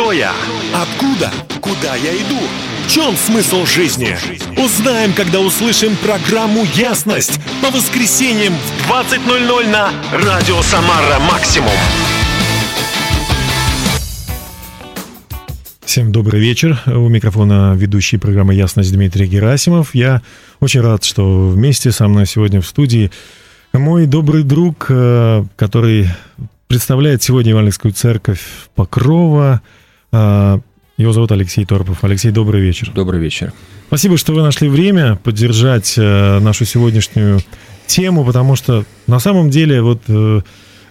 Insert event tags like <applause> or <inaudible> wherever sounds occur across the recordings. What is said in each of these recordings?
Кто я? Откуда? Куда я иду? В чем смысл жизни? Узнаем, когда услышим программу «Ясность» по воскресеньям в 20.00 на Радио Самара Максимум. Всем добрый вечер. У микрофона ведущий программы «Ясность» Дмитрий Герасимов. Я очень рад, что вместе со мной сегодня в студии мой добрый друг, э, который представляет сегодня Евангельскую церковь Покрова. Э, его зовут Алексей Торпов. Алексей, добрый вечер. Добрый вечер. Спасибо, что вы нашли время поддержать э, нашу сегодняшнюю тему, потому что на самом деле вот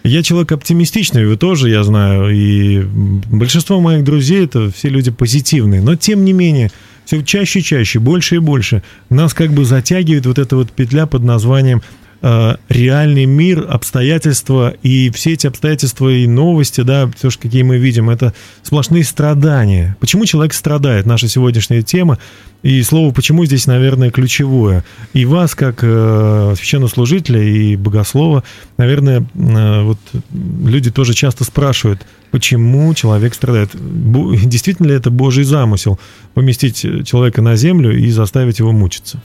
я человек оптимистичный, вы тоже, я знаю, и большинство моих друзей это все люди позитивные, но тем не менее все чаще и чаще, больше и больше нас как бы затягивает вот эта вот петля под названием Э, реальный мир, обстоятельства, и все эти обстоятельства и новости, да, все, что какие мы видим, это сплошные страдания. Почему человек страдает? Наша сегодняшняя тема. И слово «почему» здесь, наверное, ключевое. И вас, как э, священнослужителя и богослова, наверное, э, вот люди тоже часто спрашивают, почему человек страдает. Действительно ли это Божий замысел поместить человека на землю и заставить его мучиться?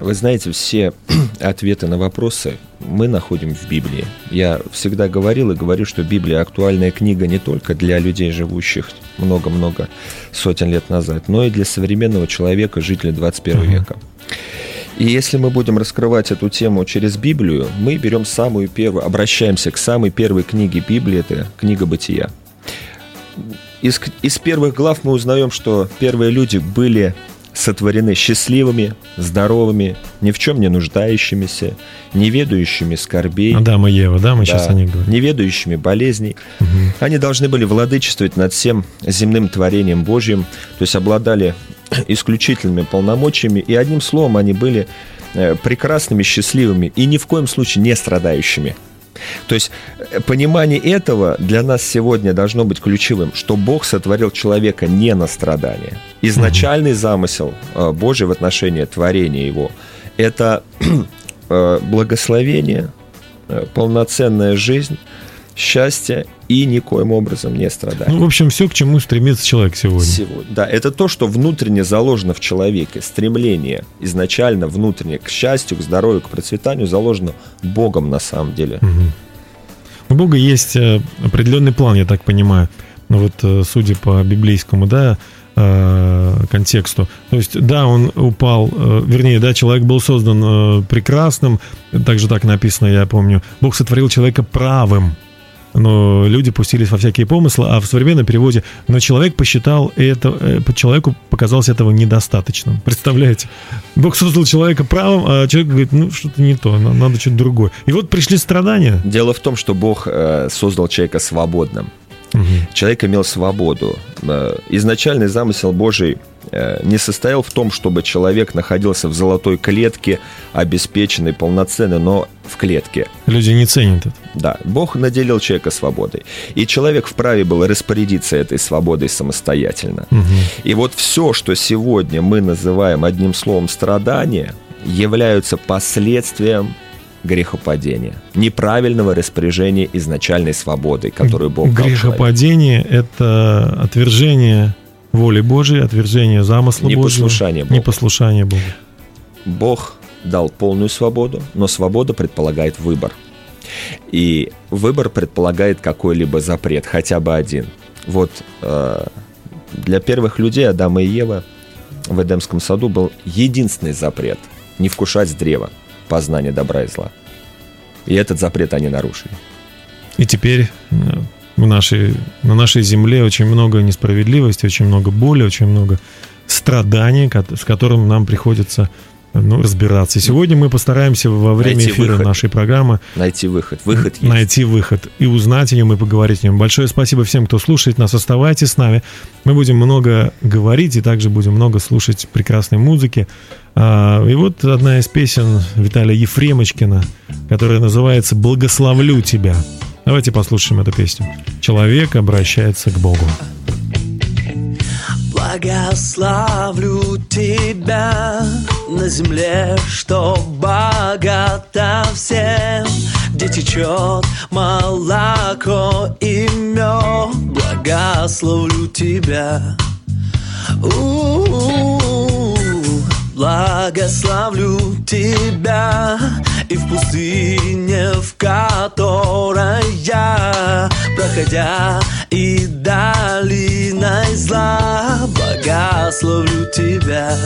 Вы знаете, все <clears throat> ответы на вопросы мы находим в Библии. Я всегда говорил и говорю, что Библия актуальная книга не только для людей, живущих много-много сотен лет назад, но и для современного человека, жителя 21 uh-huh. века. И если мы будем раскрывать эту тему через Библию, мы берем самую первую, обращаемся к самой первой книге Библии, это книга Бытия. Из, из первых глав мы узнаем, что первые люди были сотворены счастливыми, здоровыми, ни в чем не нуждающимися, не ведающими скорбей. Адам и Ева, да, мы да, сейчас о них говорим. Не ведающими болезней. Угу. Они должны были владычествовать над всем земным творением Божьим, то есть обладали <clears throat> исключительными полномочиями, и одним словом они были э, прекрасными, счастливыми и ни в коем случае не страдающими. То есть э, понимание этого для нас сегодня должно быть ключевым, что Бог сотворил человека не на страдания. Изначальный замысел э, Божий в отношении творения его – это <clears throat> э, благословение, полноценная жизнь, счастье и никоим образом не страдать. Ну, в общем, все, к чему стремится человек сегодня. сегодня. Да, это то, что внутренне заложено в человеке. Стремление изначально внутренне к счастью, к здоровью, к процветанию заложено Богом на самом деле. Угу. У Бога есть э, определенный план, я так понимаю. Ну вот, э, судя по библейскому, да, э, контексту. То есть, да, он упал, вернее, да, человек был создан прекрасным, также так написано, я помню. Бог сотворил человека правым но люди пустились во всякие помыслы, а в современном переводе «но человек посчитал это, э, человеку показалось этого недостаточным». Представляете? Бог создал человека правым, а человек говорит, ну, что-то не то, надо что-то другое. И вот пришли страдания. Дело в том, что Бог э, создал человека свободным. Угу. Человек имел свободу. Э, изначальный замысел Божий э, не состоял в том, чтобы человек находился в золотой клетке, обеспеченный, полноценный, но в клетке. Люди не ценят это. Да, Бог наделил человека свободой. И человек вправе был распорядиться этой свободой самостоятельно. Угу. И вот все, что сегодня мы называем одним словом страдания, являются последствием грехопадения, неправильного распоряжения изначальной свободы, которую Бог дал Грехопадение – это отвержение воли Божией, отвержение замысла Непослушание Божьего. Непослушание Богу. Бог дал полную свободу, но свобода предполагает выбор. И выбор предполагает какой-либо запрет, хотя бы один. Вот э, для первых людей Адама и Ева в Эдемском саду был единственный запрет – не вкушать с древа – познания добра и зла. И этот запрет они нарушили. И теперь э, в нашей, на нашей земле очень много несправедливости, очень много боли, очень много страданий, с которым нам приходится ну, разбираться. И сегодня мы постараемся во время найти эфира выход. нашей программы найти выход. Выход есть. Найти выход и узнать о нем и поговорить о нем. Большое спасибо всем, кто слушает нас. Оставайтесь с нами. Мы будем много говорить и также будем много слушать прекрасной музыки. А, и вот одна из песен Виталия Ефремочкина, которая называется «Благословлю тебя». Давайте послушаем эту песню. Человек обращается к Богу. Благословлю тебя на земле, что богата всем, где течет молоко и мед. Благословлю тебя. У-у-у, благословлю тебя и в пустыне, в которой я, проходя и долиной зла, благословлю тебя.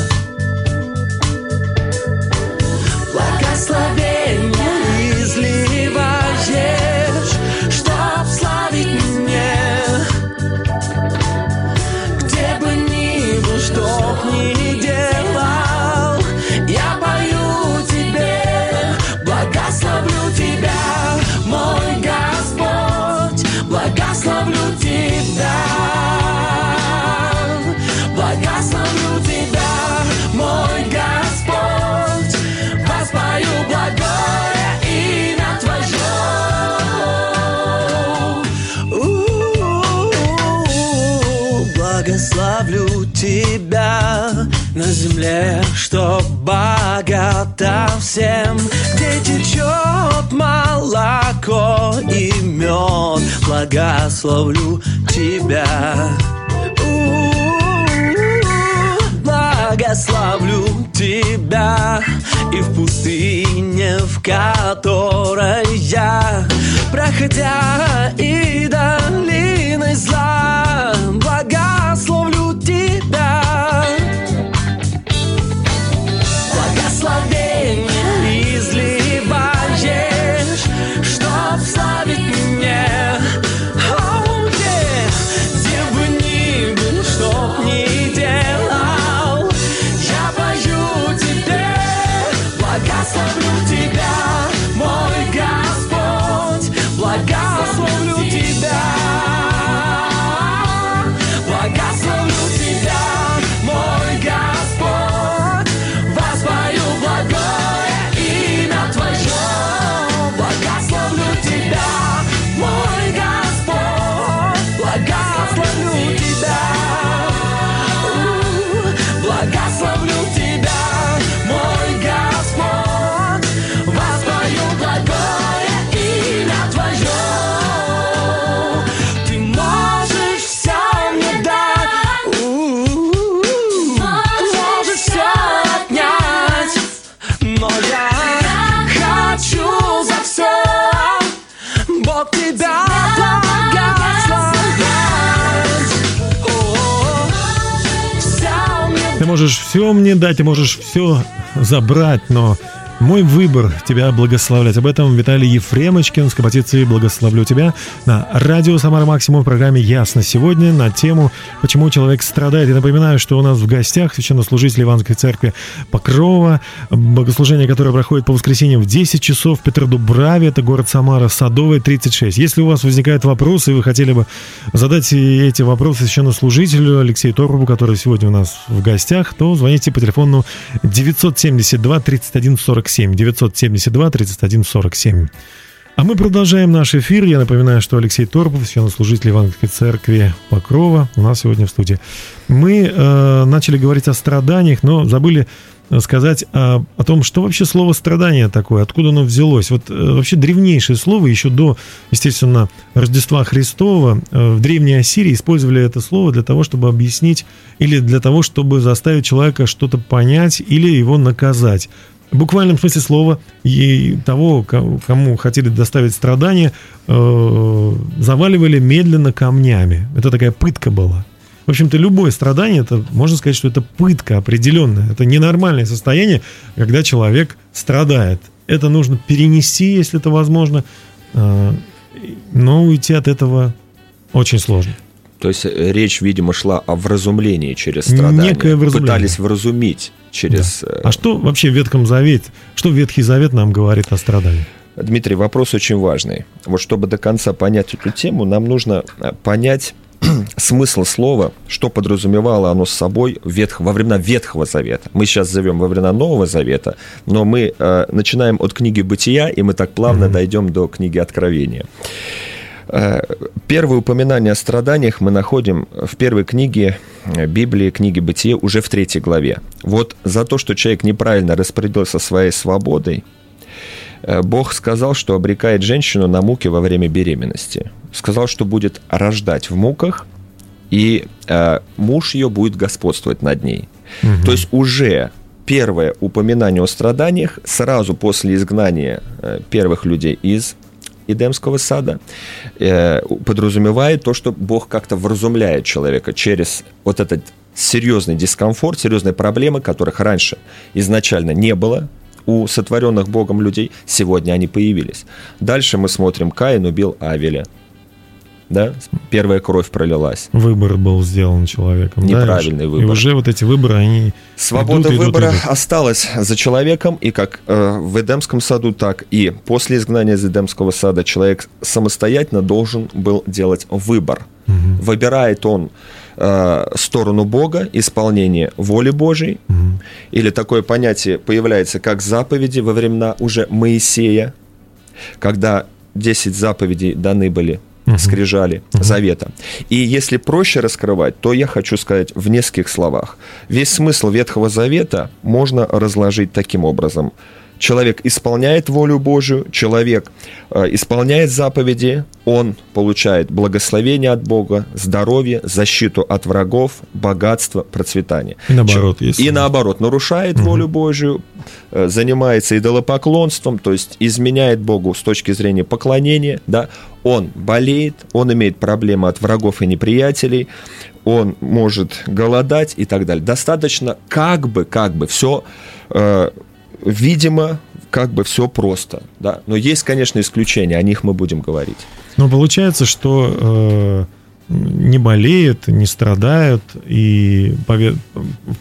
Тебя на земле, что богата всем, где течет молоко и мед. Благословлю тебя. Благословлю тебя и в пустыне, в которой я, проходя и долиной зла, благословлю можешь все мне дать, ты можешь все забрать, но мой выбор тебя благословлять. Об этом Виталий Ефремочкин с композицией «Благословлю тебя» на радио «Самара Максимум» в программе «Ясно» сегодня на тему «Почему человек страдает». Я напоминаю, что у нас в гостях священнослужитель Иванской церкви Покрова, богослужение, которое проходит по воскресеньям в 10 часов в Петродубраве, это город Самара, Садовая, 36. Если у вас возникают вопросы, и вы хотели бы задать эти вопросы священнослужителю Алексею Торову, который сегодня у нас в гостях, то звоните по телефону 972 31 47 972 31 47. А мы продолжаем наш эфир. Я напоминаю, что Алексей Торпов, священнослужитель Ивановской церкви Покрова, у нас сегодня в студии. Мы э, начали говорить о страданиях, но забыли сказать о, о том, что вообще слово страдание такое, откуда оно взялось. Вот э, вообще древнейшее слово, еще до, естественно, Рождества Христова, э, в Древней Ассирии использовали это слово для того, чтобы объяснить или для того, чтобы заставить человека что-то понять или его наказать. В буквальном смысле слова и того, кому хотели доставить страдания, э, заваливали медленно камнями. Это такая пытка была. В общем-то, любое страдание, это можно сказать, что это пытка определенная. Это ненормальное состояние, когда человек страдает. Это нужно перенести, если это возможно, э, но уйти от этого очень сложно. То есть э, речь, видимо, шла о вразумлении через страдания. Некое вразумление. Пытались вразумить через... Да. А что вообще в Ветхом Завете, что Ветхий Завет нам говорит о страдании? Дмитрий, вопрос очень важный. Вот чтобы до конца понять эту тему, нам нужно понять <clears throat> смысл слова, что подразумевало оно с собой ветх, во времена Ветхого Завета. Мы сейчас зовем во времена Нового Завета, но мы э, начинаем от книги Бытия, и мы так плавно mm-hmm. дойдем до книги Откровения. Первое упоминание о страданиях мы находим в первой книге Библии, книге Бытия, уже в третьей главе. Вот за то, что человек неправильно распорядился своей свободой, Бог сказал, что обрекает женщину на муки во время беременности. Сказал, что будет рождать в муках и э, муж ее будет господствовать над ней. То есть уже первое упоминание о страданиях сразу после изгнания э, первых людей из Эдемского сада э, подразумевает то, что Бог как-то вразумляет человека через вот этот серьезный дискомфорт, серьезные проблемы, которых раньше изначально не было у сотворенных Богом людей, сегодня они появились. Дальше мы смотрим, Каин убил Авеля. Да? Первая кровь пролилась. Выбор был сделан человеком. да, Неправильный уж- выбор. И уже вот эти выборы, они Свобода идут, идут, выбора идут. осталась за человеком, и как э, в Эдемском саду, так и после изгнания из Эдемского сада человек самостоятельно должен был делать выбор. Выбирает он э, сторону Бога, исполнение воли Божьей, или такое понятие появляется, как заповеди во времена уже Моисея, когда 10 заповедей даны были скрижали завета. И если проще раскрывать, то я хочу сказать в нескольких словах. Весь смысл Ветхого Завета можно разложить таким образом. Человек исполняет волю Божию, человек э, исполняет заповеди, он получает благословение от Бога, здоровье, защиту от врагов, богатство, процветание. И наоборот, если- И наоборот, нарушает волю Божию, э, занимается идолопоклонством, то есть изменяет Богу с точки зрения поклонения, да, он болеет, он имеет проблемы от врагов и неприятелей, он может голодать и так далее. Достаточно как бы, как бы все, видимо, как бы все просто, да. Но есть, конечно, исключения, о них мы будем говорить. Но получается, что э, не болеют, не страдают и по, ве-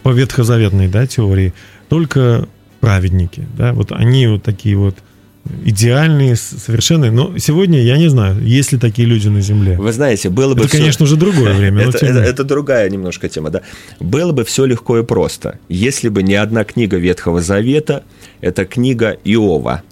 по ветхозаветной да, теории только праведники. Да? Вот они вот такие вот идеальные, совершенные. Но сегодня я не знаю, есть ли такие люди на Земле. Вы знаете, было бы Это, всё- конечно, уже другое <laughs> время. Это, это- это другая немножко тема, да. Было бы все легко и просто, если бы не одна книга Ветхого Завета, это книга Иова.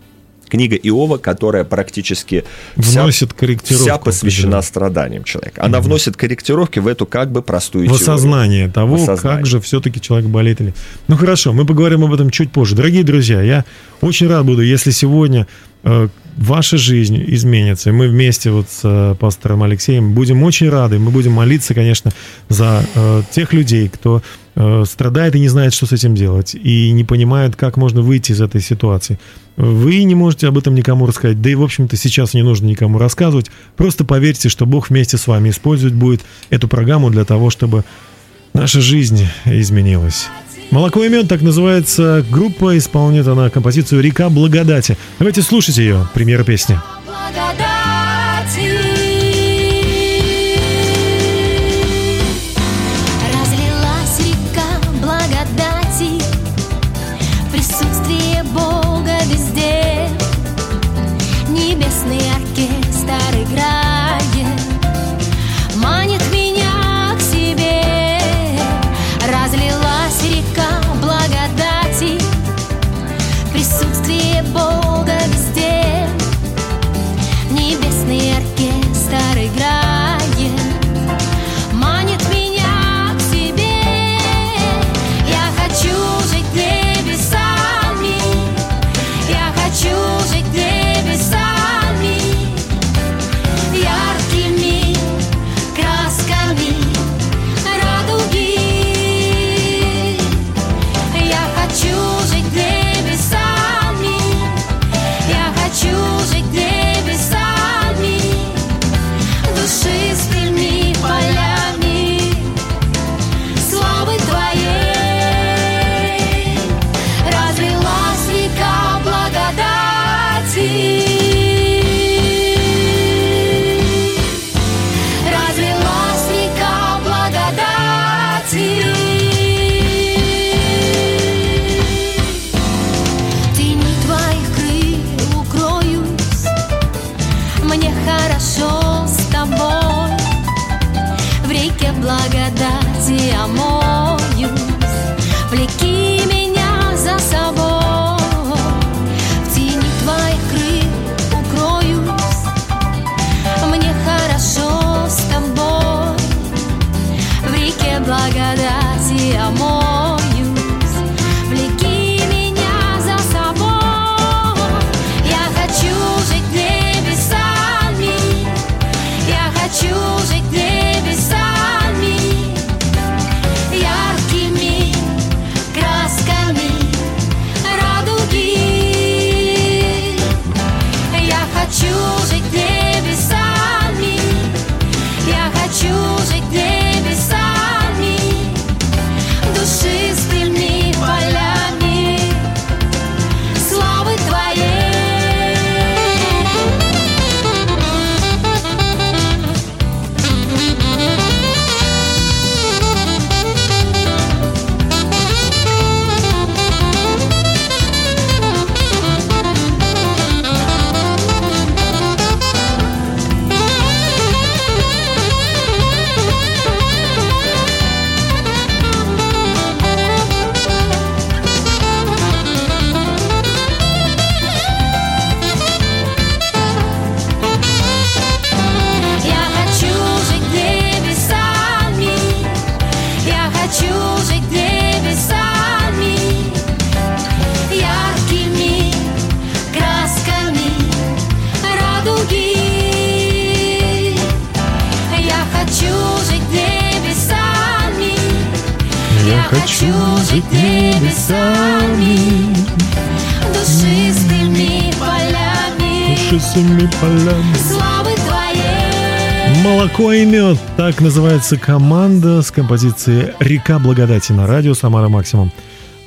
Книга Иова, которая практически вся, корректировку вся посвящена страданиям человека. Она вносит корректировки в эту как бы простую осознание того, осознание. как же все-таки человек болеет или... Ну хорошо, мы поговорим об этом чуть позже. Дорогие друзья, я очень рад буду, если сегодня э, ваша жизнь изменится, и мы вместе вот с э, пастором Алексеем будем очень рады, мы будем молиться, конечно, за э, тех людей, кто страдает и не знает, что с этим делать, и не понимает, как можно выйти из этой ситуации. Вы не можете об этом никому рассказать, да и, в общем-то, сейчас не нужно никому рассказывать. Просто поверьте, что Бог вместе с вами использовать будет эту программу для того, чтобы наша жизнь изменилась. «Молоко имен» так называется группа, исполняет она композицию «Река благодати». Давайте слушать ее, премьера песни. благодати Небесный оркестр хочу жить небесами, Душистыми полями душистыми полями. Славы Твоей Молоко и мед. Так называется команда с композицией «Река благодати» на радио «Самара Максимум».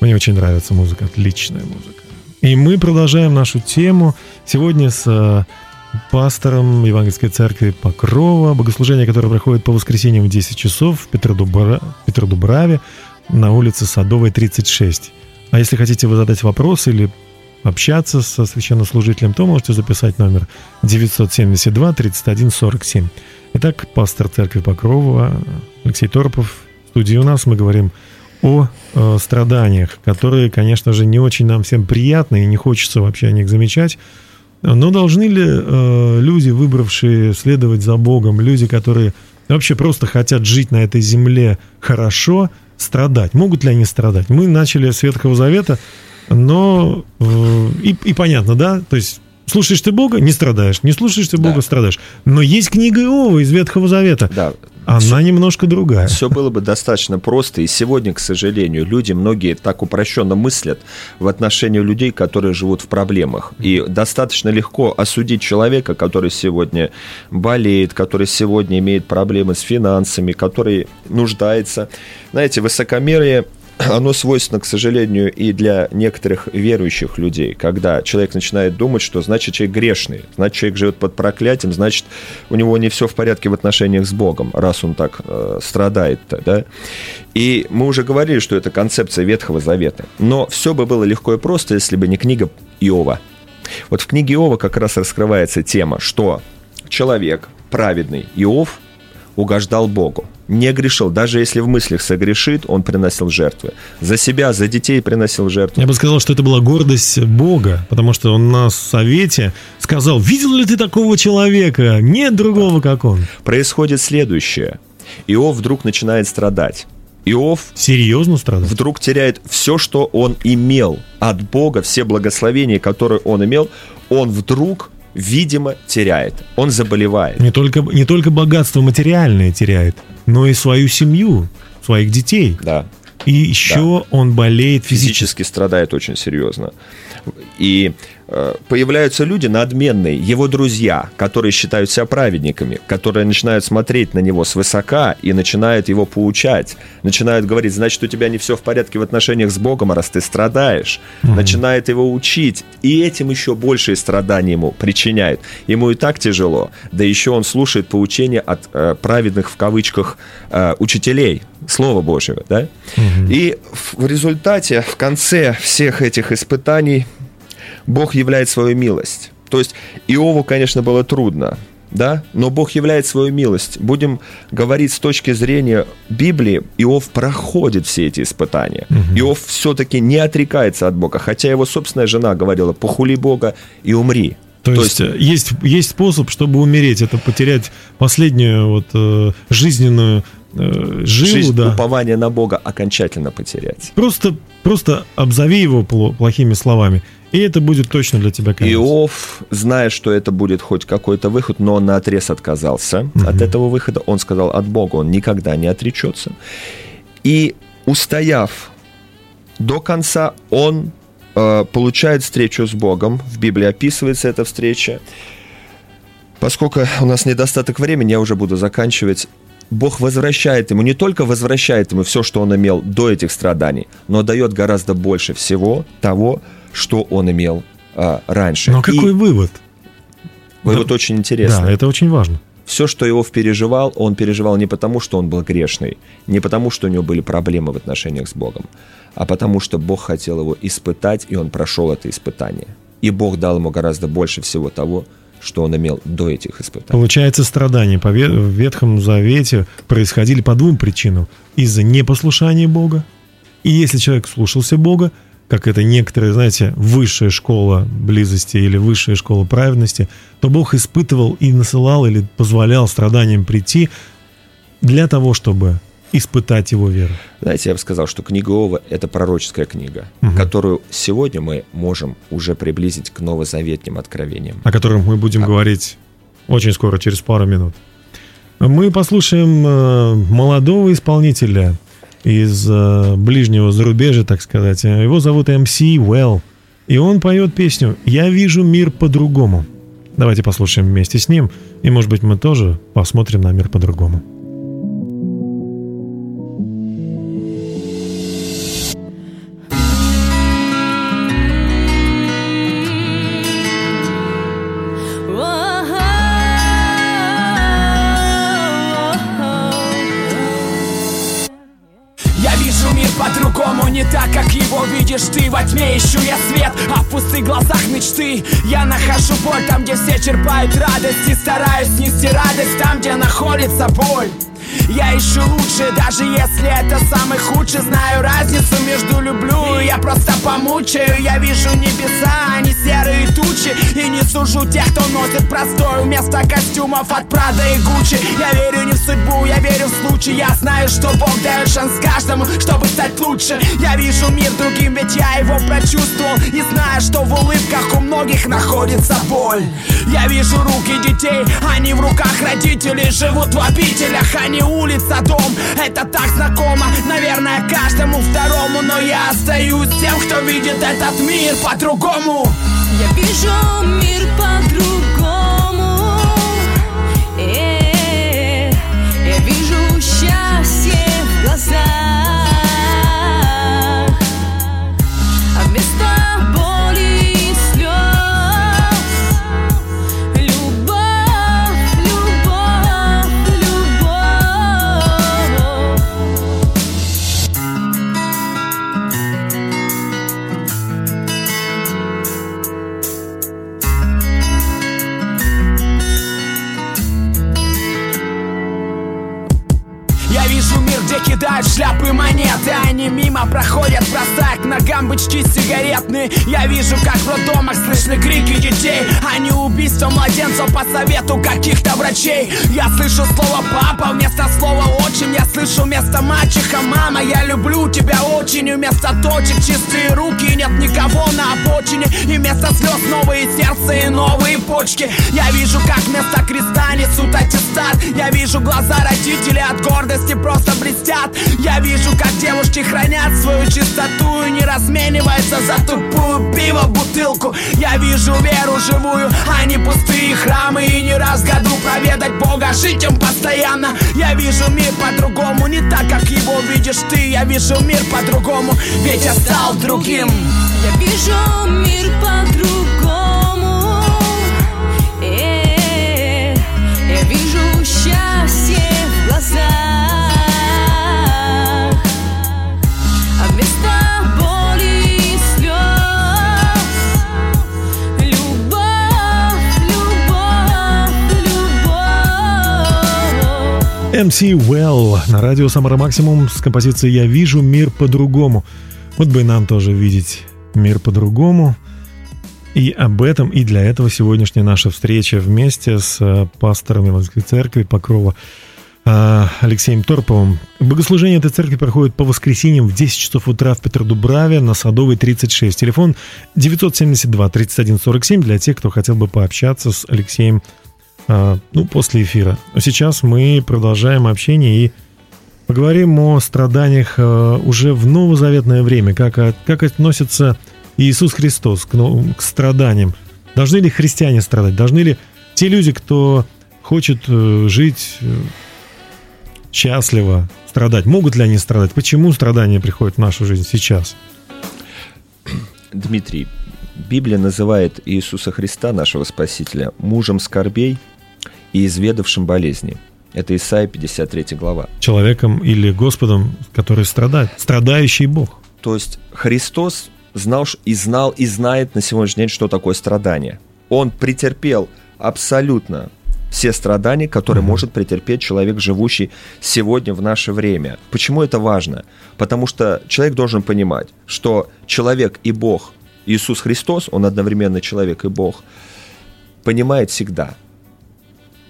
Мне очень нравится музыка, отличная музыка. И мы продолжаем нашу тему сегодня с э, пастором Евангельской церкви Покрова, богослужение, которое проходит по воскресеньям в 10 часов в Петродубра... Петродубраве на улице Садовой, 36. А если хотите вы задать вопрос или общаться со священнослужителем, то можете записать номер 972 31 47. Итак, пастор церкви Покрова Алексей Торопов в студии у нас. Мы говорим о э, страданиях, которые, конечно же, не очень нам всем приятны и не хочется вообще о них замечать. Но должны ли э, люди, выбравшие следовать за Богом, люди, которые вообще просто хотят жить на этой земле хорошо, страдать? Могут ли они страдать? Мы начали с Ветхого Завета, но э, и, и понятно, да? То есть слушаешь ты Бога, не страдаешь, не слушаешь ты Бога, Да. страдаешь. Но есть книга Иова из Ветхого Завета. Да, Она немножко другая. Все было бы достаточно просто, и сегодня, к сожалению, люди, многие так упрощенно мыслят в отношении людей, которые живут в проблемах. И достаточно легко осудить человека, который сегодня болеет, который сегодня имеет проблемы с финансами, который нуждается. Знаете, высокомерие <clears throat> оно свойственно, к сожалению, и для некоторых верующих людей, когда человек начинает думать, что значит человек грешный, значит человек живет под проклятием, значит у него не все в порядке в отношениях с Богом, раз он так э, страдает, да. И мы уже говорили, что это концепция Ветхого Завета, но все бы было легко и просто, если бы не книга Иова. Вот в книге Иова как раз раскрывается тема, что человек праведный Иов угождал Богу, не грешил. Даже если в мыслях согрешит, он приносил жертвы. За себя, за детей приносил жертвы. Я бы сказал, что это была гордость Бога, потому что он на совете сказал, видел ли ты такого человека? Нет другого, как он. Происходит следующее. Иов вдруг начинает страдать. Иов Серьезно страдал? вдруг теряет все, что он имел от Бога, все благословения, которые он имел, он вдруг, видимо, теряет. Он заболевает. Не только, не только богатство материальное теряет, но и свою семью, своих детей. Да. И еще он болеет физически. физически страдает очень серьезно. И э, появляются люди надменные, его друзья, которые считают себя праведниками, которые начинают смотреть на него свысока и начинают его поучать, начинают говорить, значит, у тебя не все в порядке в отношениях с Богом, раз ты страдаешь, начинает его учить, и этим еще большие страдания ему причиняют. Ему и так тяжело, да еще он слушает поучения от э, праведных в кавычках э, учителей Слова Божьего, да? И в результате, в конце всех этих испытаний, Бог являет свою милость. То есть Иову, конечно, было трудно, да, но Бог являет свою милость. Будем говорить с точки зрения Библии, Иов проходит все эти испытания. Иов все-таки не отрекается от Бога, хотя его собственная жена говорила, похули Бога и умри. То, есть, э, есть есть способ, чтобы умереть, это потерять последнюю вот э, жизненную э, жилу, жизнь да. упования на Бога окончательно потерять. Просто, просто обзови его пло- плохими словами, и это будет точно для тебя конец. Иов, зная, что это будет хоть какой-то выход, но на отрез отказался от этого выхода. Он сказал от Бога, он никогда не отречется. И устояв до конца, он э, получает встречу с Богом. В Библии описывается эта встреча. Поскольку у нас недостаток времени, я уже буду заканчивать. Бог возвращает ему, не только возвращает ему все, что он имел до этих страданий, но дает гораздо больше всего того, что он имел а, раньше. Но И какой вывод? вывод очень интересный. Да, это очень важно. Все, что Иов переживал, он переживал не потому, что он был грешный, не потому, что у него были проблемы в отношениях с Богом, а потому, что Бог хотел его испытать, и он прошел это испытание. И Бог дал ему гораздо больше всего того, что он имел до этих испытаний. Получается, страдания по Ве- в Ветхом Завете происходили по двум причинам. Из-за непослушания Бога. И если человек слушался Бога, как это некоторые, знаете, высшая школа близости или высшая школа праведности, то Бог испытывал и насылал или позволял страданиям прийти для того, чтобы испытать его веру. Знаете, я бы сказал, что книга Иова – это пророческая книга, которую сегодня мы можем уже приблизить к новозаветным откровениям. о котором мы будем говорить очень скоро, через пару минут. Мы послушаем э, молодого исполнителя из э, ближнего зарубежья, так сказать. Его зовут МС Well. И он поет песню «Я вижу мир по-другому». Давайте послушаем вместе с ним, и, может быть, мы тоже посмотрим на мир по-другому. Все черпают радость И стараюсь нести радость там, где находится боль я ищу лучше, даже если это самый худший. Знаю разницу между люблю и я просто помучаю. Я вижу небеса, а не серые тучи. И не сужу тех, кто носит простой. Вместо костюмов от Прада и Гуччи. Я верю не в судьбу, я верю в случай. Я знаю, что Бог дает шанс каждому, чтобы стать лучше. Я вижу мир другим, ведь я его прочувствовал. И знаю, что в улыбках у многих находится боль. Я вижу руки детей, они в руках родителей. Живут в обителях, а не улица, дом Это так знакомо, наверное, каждому второму Но я остаюсь тем, кто видит этот мир по-другому Я вижу мир по-другому. Э, Я вижу счастье в глазах. Кидают шляпы монеты. Они мимо проходят, бросая к ногам бычки сигаретные. Я вижу, как в роддомах слышны крики детей. А не убийство младенцев по совету каких-то врачей. Я слышу слово папа вместо слова очень Я слышу вместо мачеха мама Я люблю тебя очень. И вместо точек чистые руки. Нет никого на обочине. И вместо слез новые сердца и новые почки. Я вижу, как вместо креста несут аттестат. Я вижу глаза родителей от гордости просто блестят Я вижу, как девушки хранят свою чистоту И не размениваются за тупую пиво бутылку. Я вижу веру живую, а не пустые храмы И не раз в году проведать Бога, жить им постоянно. Я вижу мир по-другому, не так, как его видишь ты. Я вижу мир по-другому, ведь я стал другим. Я вижу мир по-другому. Э, Я вижу счастье в глазах. MC Well на радио Самара Максимум с композицией «Я вижу мир по-другому». Вот бы и нам тоже видеть мир по-другому. И об этом, и для этого сегодняшняя наша встреча вместе с э, пастором Евангельской церкви Покрова э, Алексеем Торповым. Богослужение этой церкви проходит по воскресеньям в 10 часов утра в Петродубраве на Садовой 36. Телефон 972 31 47 для тех, кто хотел бы пообщаться с Алексеем а, ну, после эфира. А Сейчас мы продолжаем общение и поговорим о страданиях а, уже в новозаветное время, как, как относится Иисус Христос к, ну- к страданиям. Должны ли христиане страдать? Должны ли те люди, кто хочет э, жить э, счастливо, страдать? Могут ли они страдать? Почему страдания приходят в нашу жизнь сейчас? Дмитрий, Библия называет Иисуса Христа, нашего Спасителя, мужем скорбей и изведавшим болезни. Это Исайя 53 глава. Человеком или Господом, который страдает? Страдающий Бог. То есть Христос знал и знал и знает на сегодняшний день, что такое страдание. Он претерпел абсолютно все страдания, которые может претерпеть человек, живущий сегодня в наше время. Почему это важно? Потому что человек должен понимать, что человек и Бог, Иисус Христос, он одновременно человек и Бог, понимает всегда.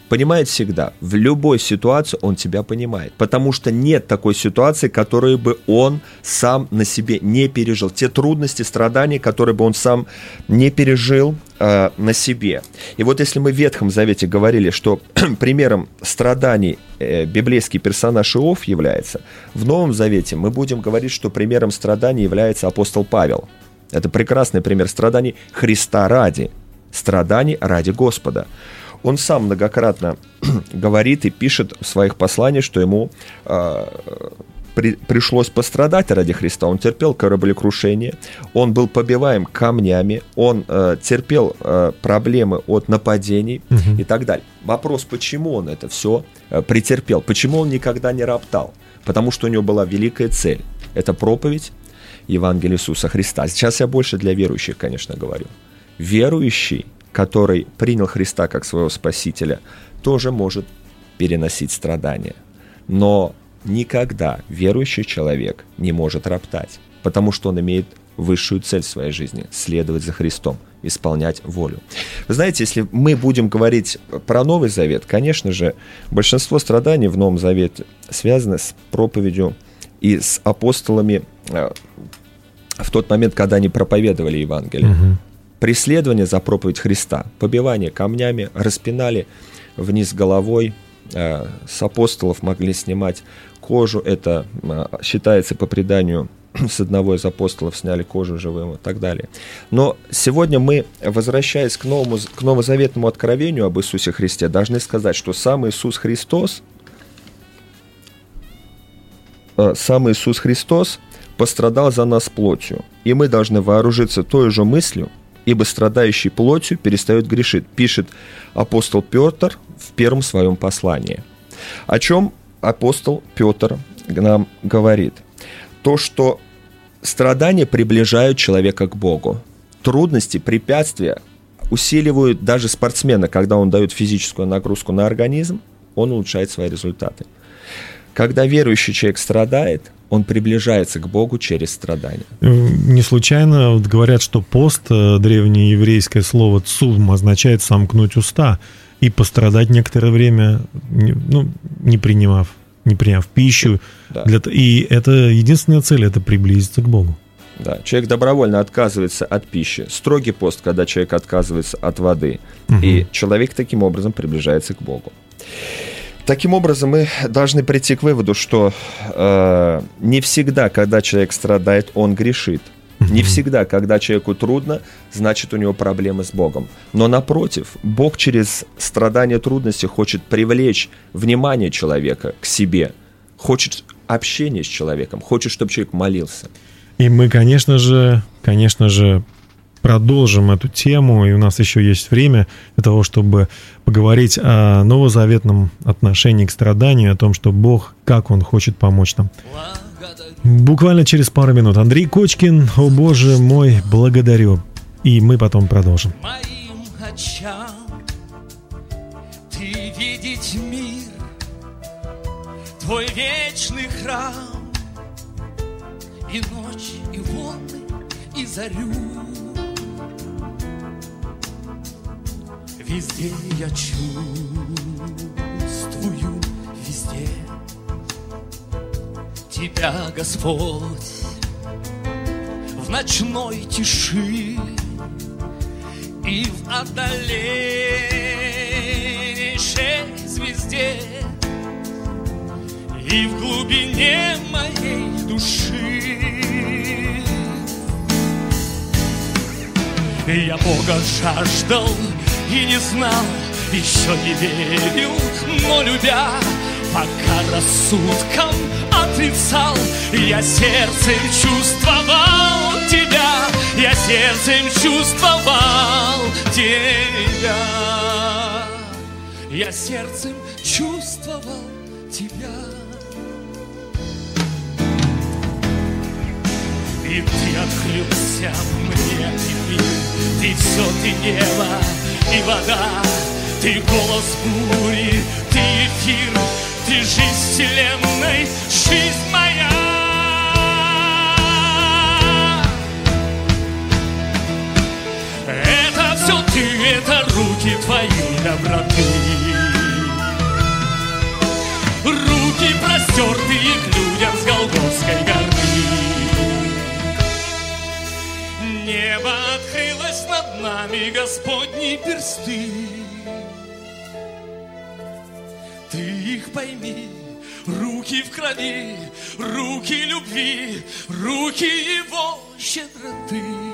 Понимает всегда. В любой ситуации он тебя понимает. Потому что нет такой ситуации, которую бы он сам на себе не пережил. Те трудности, страдания, которые бы он сам не пережил э, на себе. И вот если мы в Ветхом Завете говорили, что <clears throat> примером страданий э, библейский персонаж Иов является, в Новом Завете мы будем говорить, что примером страданий является апостол Павел. Это прекрасный пример страданий Христа ради. Страданий ради Господа. Он сам многократно <clears throat> говорит и пишет в своих посланиях, что ему э, при- пришлось пострадать ради Христа. Он терпел кораблекрушение, он был побиваем камнями, он э, терпел э, проблемы от нападений и так далее. Вопрос, почему он это все э, претерпел, почему он никогда не роптал? Потому что у него была великая цель. Это проповедь Евангелия Иисуса Христа. Сейчас я больше для верующих, конечно, говорю. Верующий, который принял Христа как своего Спасителя, тоже может переносить страдания. Но никогда верующий человек не может роптать, потому что он имеет высшую цель своей жизни – следовать за Христом, исполнять волю. Вы знаете, если мы будем говорить про Новый Завет, конечно же, большинство страданий в Новом Завете связаны с проповедью и с апостолами э, в тот момент, когда они проповедовали Евангелие. Преследование за проповедь Христа, побивание камнями, распинали вниз головой, э, с апостолов могли снимать кожу, это э, считается по преданию <clears throat> с одного из апостолов сняли кожу живым и так далее. Но сегодня мы, возвращаясь к, новому, к новозаветному откровению об Иисусе Христе, должны сказать, что сам Иисус Христос, э, сам Иисус Христос пострадал за нас плотью, и мы должны вооружиться той же мыслью, ибо страдающий плотью перестает грешить, пишет апостол Петр в первом своем послании. О чем апостол Петр нам говорит? То, что страдания приближают человека к Богу. Трудности, препятствия усиливают даже спортсмена, когда он дает физическую нагрузку на организм, он улучшает свои результаты. Когда верующий человек страдает, он приближается к Богу через страдания. Э, Не случайно вот говорят, что пост, э, древнееврейское слово «цум» означает «сомкнуть уста» и пострадать некоторое время, ну, не принимав, не приняв пищу. Да. Для и это единственная цель – это приблизиться к Богу. Да, человек добровольно отказывается от пищи. Строгий пост, когда человек отказывается от воды. И человек таким образом приближается к Богу. Таким образом, мы должны прийти к выводу, что э, не всегда, когда человек страдает, он грешит. Не всегда, когда человеку трудно, значит у него проблемы с Богом. Но напротив, Бог через страдания трудности хочет привлечь внимание человека к себе, хочет общения с человеком, хочет, чтобы человек молился. И мы, конечно же, конечно же, продолжим эту тему, и у нас еще есть время для того, чтобы поговорить о новозаветном отношении к страданию, о том, что Бог, как Он хочет помочь нам. Буквально через пару минут. Андрей Кочкин, о боже мой, благодарю. И мы потом продолжим. моим очам Ты видеть мир, твой вечный храм И ночь, и волны, и зарю Везде я чувствую, везде Тебя, Господь, в ночной тиши и в отдаленнейшей звезде, и в глубине моей души. Я Бога жаждал и не знал, еще не верил, но любя, пока рассудком отрицал, я сердцем чувствовал тебя, я сердцем чувствовал тебя, я сердцем чувствовал тебя. И ты открылся мне теперь ты все, ты небо и вода, ты голос бури, ты эфир, ты жизнь вселенной, жизнь моя. Это все ты, это руки твои доброты. Руки простертые к людям с Голгофской горы. Небо открылось над нами, Господни персты. Ты их пойми, руки в крови, руки любви, руки его щедроты.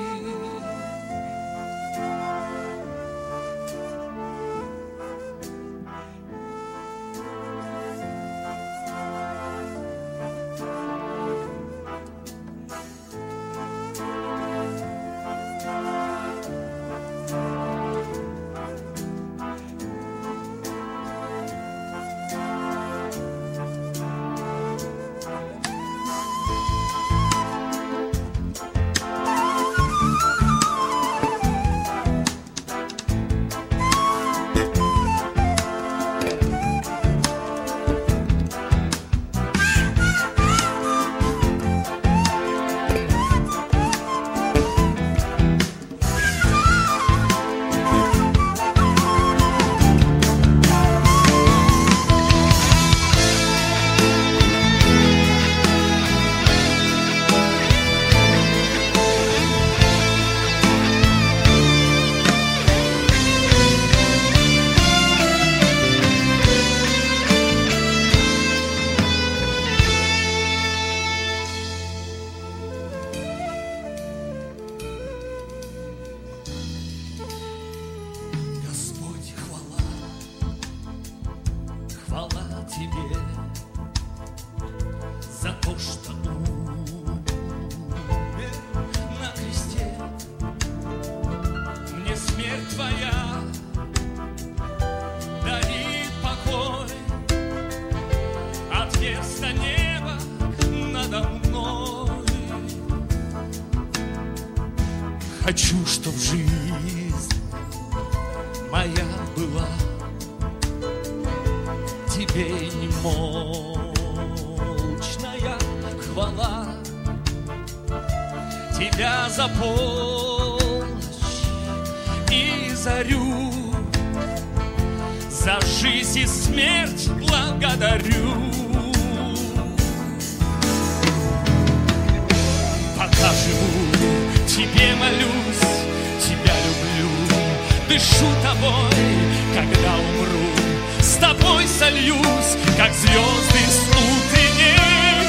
Тобой сольюсь, как звезды с утренней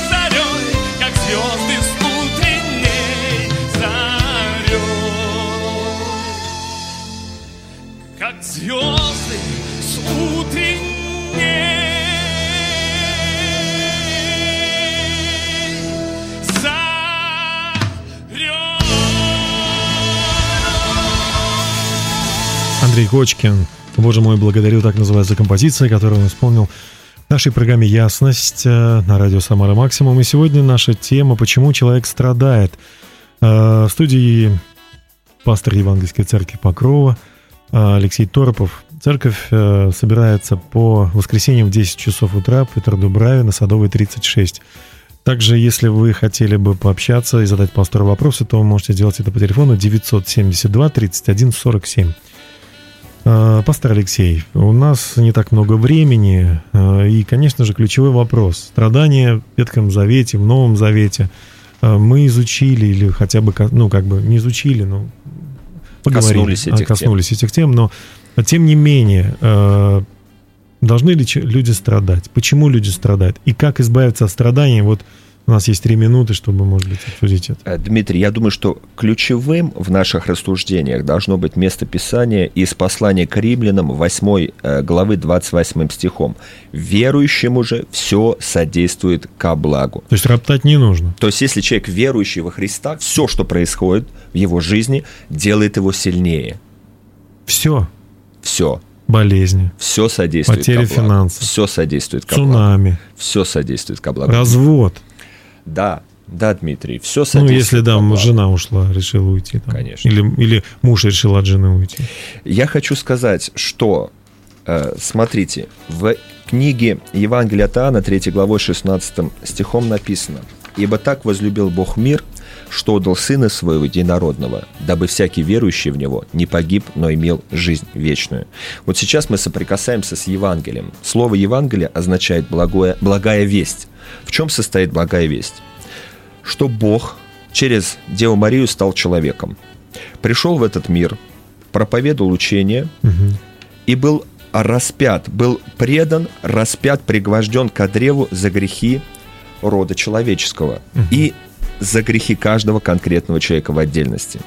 зарей, как звезды с утренней зарей, как звезды с утренней. Андрей Кочкин. Боже мой, благодарю, так называется композиция, которую он исполнил в нашей программе «Ясность» э, на радио «Самара Максимум». И сегодня наша тема «Почему человек страдает». Э, В студии пастор Евангельской церкви Покрова э, Алексей Торопов. Церковь собирается по воскресеньям в 10 часов утра в Петродубраве на Садовой 36. Также, если вы хотели бы пообщаться и задать пастору вопросы, то вы можете сделать это по телефону 972 31 47. Э, Пастор Алексей, у нас не так много времени, э, и, конечно же, ключевой вопрос. Страдания в Ветхом Завете, в Новом Завете э, мы изучили, или хотя бы, ну, как бы не изучили, но поговорили, Коснулись этих а, коснулись этих тем, но тем не менее, должны ли люди страдать? Почему люди страдают? И как избавиться от страданий? Вот у нас есть три минуты, чтобы, может быть, обсудить это. Э, Дмитрий, я думаю, что ключевым в наших рассуждениях должно быть место Писания из послания к римлянам 8 э, главы 28 стихом. «Верующему же все содействует ко благу». То есть роптать не нужно. То есть, если человек верующий во Христа, все, что происходит в его жизни, делает его сильнее. Все. Все. Болезни, Все содействует Потеря финансов. Все содействует ко цунами, Все содействует ко благу. развод. Да, да, Дмитрий, все Ну, содействует если да, жена ушла, решила уйти. там. Конечно. Или, или муж решил от жены уйти. Я хочу сказать, что, э, смотрите, в книге Евангелия от Иоанна, 3 главой 16 стихом написано, Ибо так возлюбил Бог мир, что отдал Сына Своего Единородного, дабы всякий верующий в Него не погиб, но имел жизнь вечную». Вот сейчас мы соприкасаемся с Евангелием. Слово «Евангелие» означает благое, «благая весть». В чем состоит благая весть? Что Бог через Деву Марию стал человеком. Пришел в этот мир, проповедовал учение и был распят, был предан, распят, пригвожден к древу за грехи рода человеческого и за грехи каждого конкретного человека в отдельности.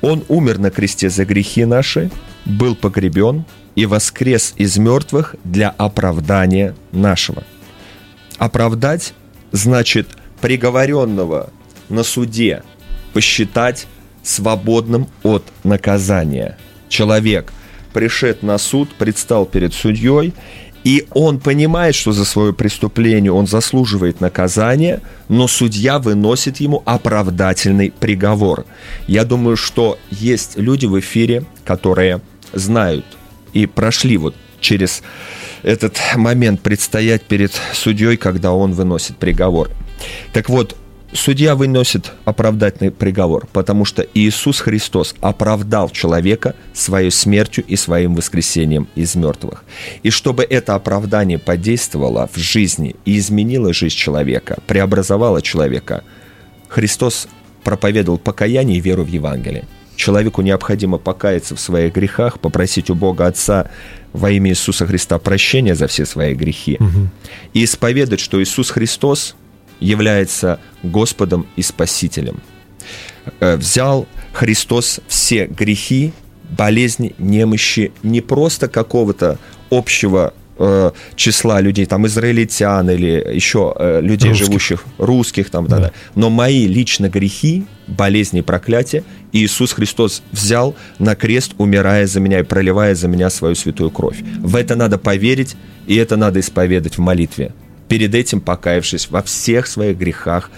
Он умер на кресте за грехи наши, был погребен и воскрес из мертвых для оправдания нашего. Оправдать значит приговоренного на суде посчитать свободным от наказания. Человек пришед на суд, предстал перед судьей, и он понимает, что за свое преступление он заслуживает наказания, но судья выносит ему оправдательный приговор. Я думаю, что есть люди в эфире, которые знают и прошли вот через этот момент предстоять перед судьей, когда он выносит приговор. Так вот, судья выносит оправдательный приговор, потому что Иисус Христос оправдал человека своей смертью и своим воскресением из мертвых. И чтобы это оправдание подействовало в жизни и изменило жизнь человека, преобразовало человека, Христос проповедовал покаяние и веру в Евангелие. Человеку необходимо покаяться в своих грехах, попросить у Бога Отца во имя Иисуса Христа прощения за все свои грехи и исповедать, что Иисус Христос является Господом и Спасителем. Э, Взял Христос все грехи, болезни, немощи не просто какого-то общего э, числа людей, там израильтян или еще э, людей, Русских. живущих, русских, там, да. Да. да. но мои лично грехи, болезни и проклятия Иисус Христос взял на крест, умирая за меня и проливая за меня свою святую кровь. В это надо поверить, и это надо исповедать в молитве. Перед этим покаявшись во всех своих грехах,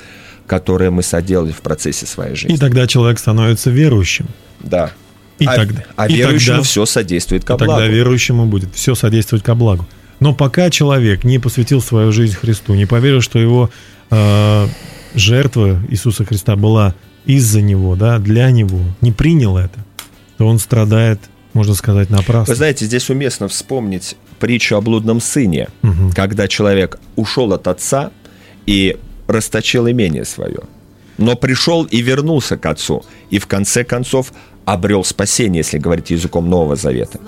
которые мы соделали в процессе своей жизни. И тогда человек становится верующим. Да. И а, тогда- а и верующему тогда- все содействует ко И тогда благу. верующему будет все содействовать ко благу. Но пока человек не посвятил свою жизнь Христу, не поверил, что его э, жертва Иисуса Христа была из-за него, да, для него, не принял это, то он страдает, можно сказать, напрасно. Вы знаете, здесь уместно вспомнить притчу о блудном сыне, Мгм. когда человек ушел от отца и расточил имение свое. Но пришел и вернулся к отцу, и в конце концов обрел спасение, если говорить языком Нового Завета.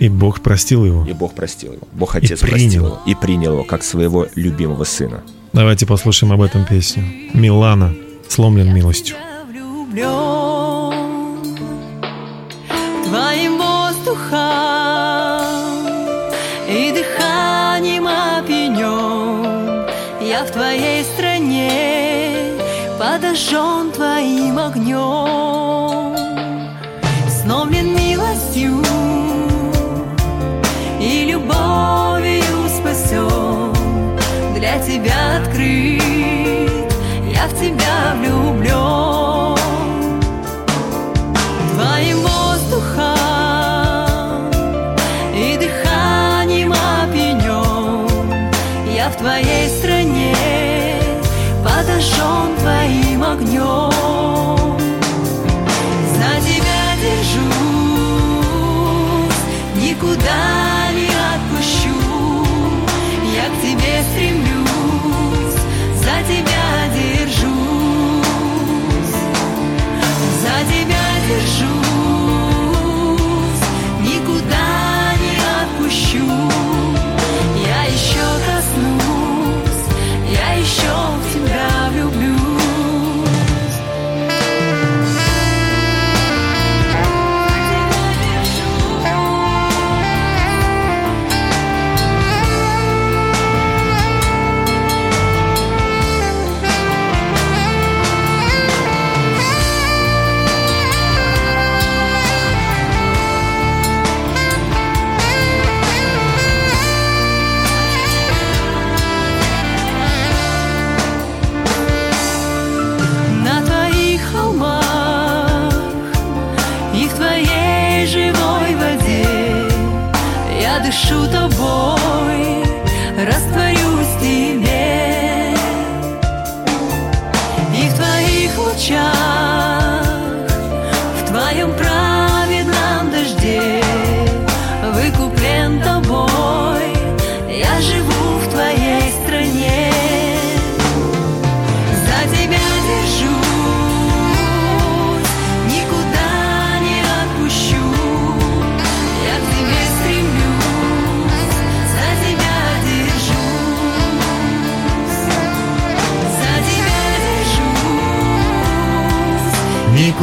И Бог простил его. И Бог простил его. Бог Отец принял. простил его. И принял его как своего любимого сына. Давайте послушаем об этом песню. Милана сломлен милостью. влюблен подожжен твоим огнем. Сломлен милостью и любовью спасен. Для тебя открыт, тебя держусь. За тебя держусь,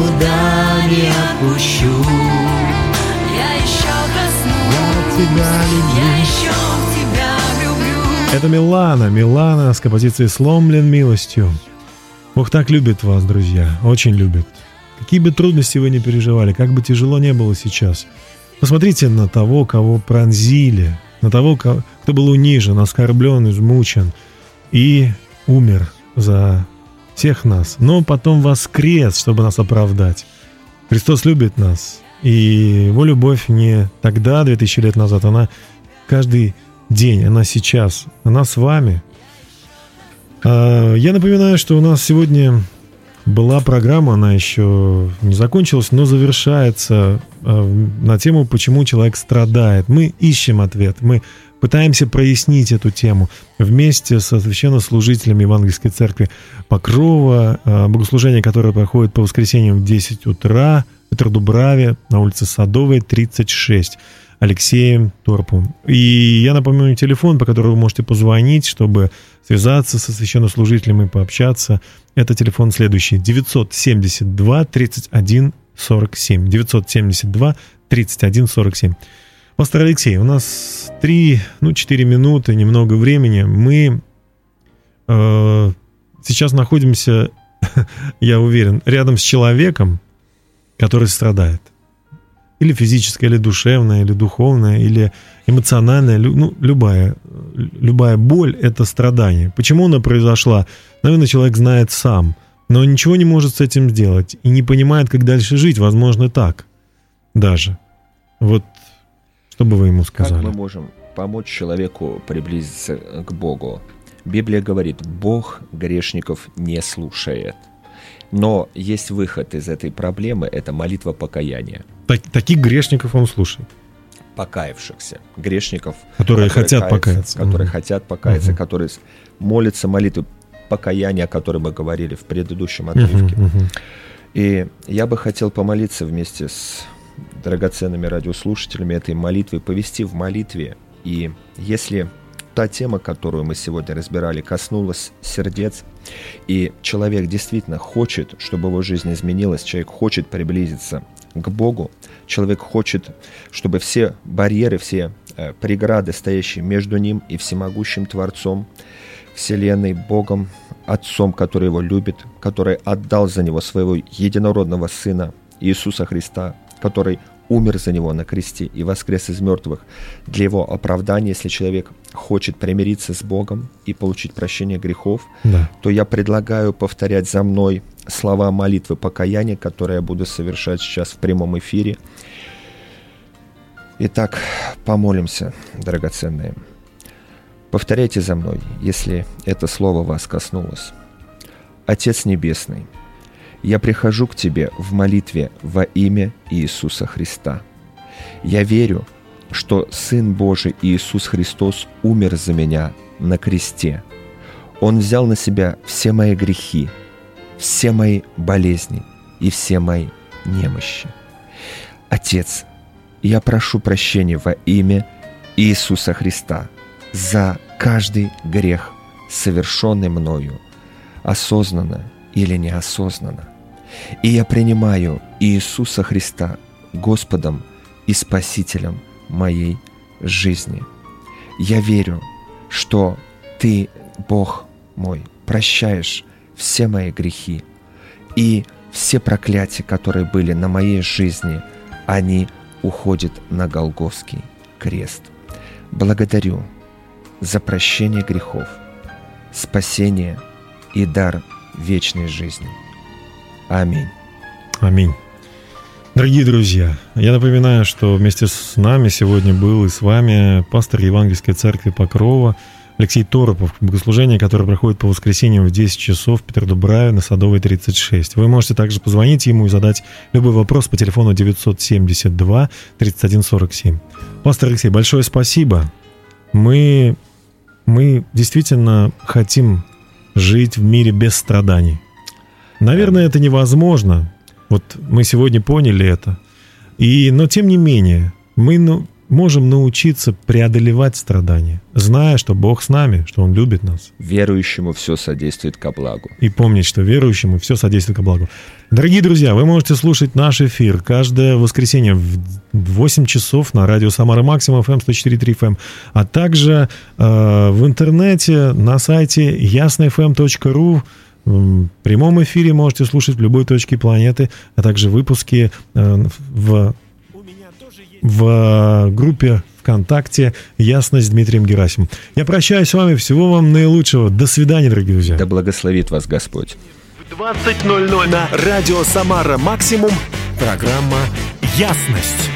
никуда не отпущу. Я еще коснусь, тебя я еще тебя влюблю. Это Милана, Милана с композицией «Сломлен милостью». Бог так любит вас, друзья, очень любит. Какие бы трудности вы ни переживали, как бы тяжело не было сейчас, посмотрите на того, кого пронзили, на того, кто был унижен, оскорблен, измучен и умер за всех нас, но потом воскрес, чтобы нас оправдать. Христос любит нас, и его любовь не тогда, 2000 лет назад, она каждый день, она сейчас, она с вами. А, Я напоминаю, что у нас сегодня была программа, она еще не закончилась, но завершается а, на тему, почему человек страдает. Мы ищем ответ, мы пытаемся прояснить эту тему вместе со священнослужителями Евангельской церкви Покрова, а, богослужение, которое проходит по воскресеньям в 10 утра в Петродубраве на улице Садовой, 36. Алексеем Торпом. И я напомню телефон, по которому вы можете позвонить, чтобы связаться со священнослужителем и пообщаться. Это телефон следующий. 972 31 47. 972 31 47. Пастор Алексей, у нас 3, ну, 4 минуты, немного времени. Мы э, сейчас находимся, <laughs> я уверен, рядом с человеком, который страдает или физическое, или душевное, или духовное, или эмоциональное, ну, любая, любая боль – это страдание. Почему она произошла? Наверное, человек знает сам, но ничего не может с этим сделать и не понимает, как дальше жить, возможно, так даже. Вот что бы вы ему Как сказали? мы можем помочь человеку приблизиться к Богу? Библия говорит, Бог грешников не слушает. Но есть выход из этой проблемы, это молитва покаяния. Так- таких грешников он слушает. Покаявшихся грешников, Которые хотят каются, покаяться. которые Мгм. хотят покаяться, Мгм. которые молятся молитвы покаяния, о которой мы говорили в предыдущем отрывке. мгм. И я бы хотел помолиться вместе с драгоценными радиослушателями этой молитвы, повести в молитве. И если та тема, которую мы сегодня разбирали, коснулась сердец, и человек действительно хочет, чтобы его жизнь изменилась, человек хочет приблизиться к Богу, человек хочет, чтобы все барьеры, все э, преграды, стоящие между ним и всемогущим Творцом, Вселенной, Богом, Отцом, который его любит, который отдал за него своего единородного Сына Иисуса Христа, который умер за него на кресте и воскрес из мертвых для его оправдания, если человек хочет примириться с Богом и получить прощение грехов, Да. то я предлагаю повторять за мной слова молитвы покаяния, которые я буду совершать сейчас в прямом эфире. Итак, помолимся, драгоценные. Повторяйте за мной, если это слово вас коснулось. Отец Небесный, я прихожу к Тебе в молитве во имя Иисуса Христа. Я верю, что Сын Божий Иисус Христос умер за меня на кресте. Он взял на себя все мои грехи, все мои болезни и все мои немощи. Отец, я прошу прощения во имя Иисуса Христа за каждый грех, совершенный мною, осознанно или неосознанно. И я принимаю Иисуса Христа Господом и Спасителем моей жизни. Я верю, что Ты, Бог мой, прощаешь все мои грехи и все проклятия, которые были на моей жизни, они уходят на Голговский крест. Благодарю за прощение грехов, спасение и дар вечной жизни. Аминь. Аминь. Дорогие друзья, я напоминаю, что вместе с нами сегодня был и с вами пастор Евангельской церкви Покрова Алексей Торопов, богослужение, которое проходит по воскресеньям в 10 часов в Петродубраве на Садовой 36. Вы можете также позвонить ему и задать любой вопрос по телефону 972 3147. Пастор Алексей, большое спасибо. Мы, мы действительно хотим жить в мире без страданий. Наверное, это невозможно. Вот мы сегодня поняли это. И, но тем не менее, мы, ну, можем научиться преодолевать страдания, зная, что Бог с нами, что Он любит нас. Верующему все содействует ко благу. И помнить, что верующему все содействует ко благу. Дорогие друзья, вы можете слушать наш эфир каждое воскресенье в 8 часов на радио Самара Максимум FM 104.3 FM, а также э, в интернете на сайте яснофм.ру в прямом эфире можете слушать в любой точке планеты, а также выпуски э, в, в группе ВКонтакте «Ясность» с Дмитрием Герасимом. Я прощаюсь с вами. Всего вам наилучшего. До свидания, дорогие друзья. Да благословит вас Господь. 20.00 на Радио Самара Максимум. Программа «Ясность».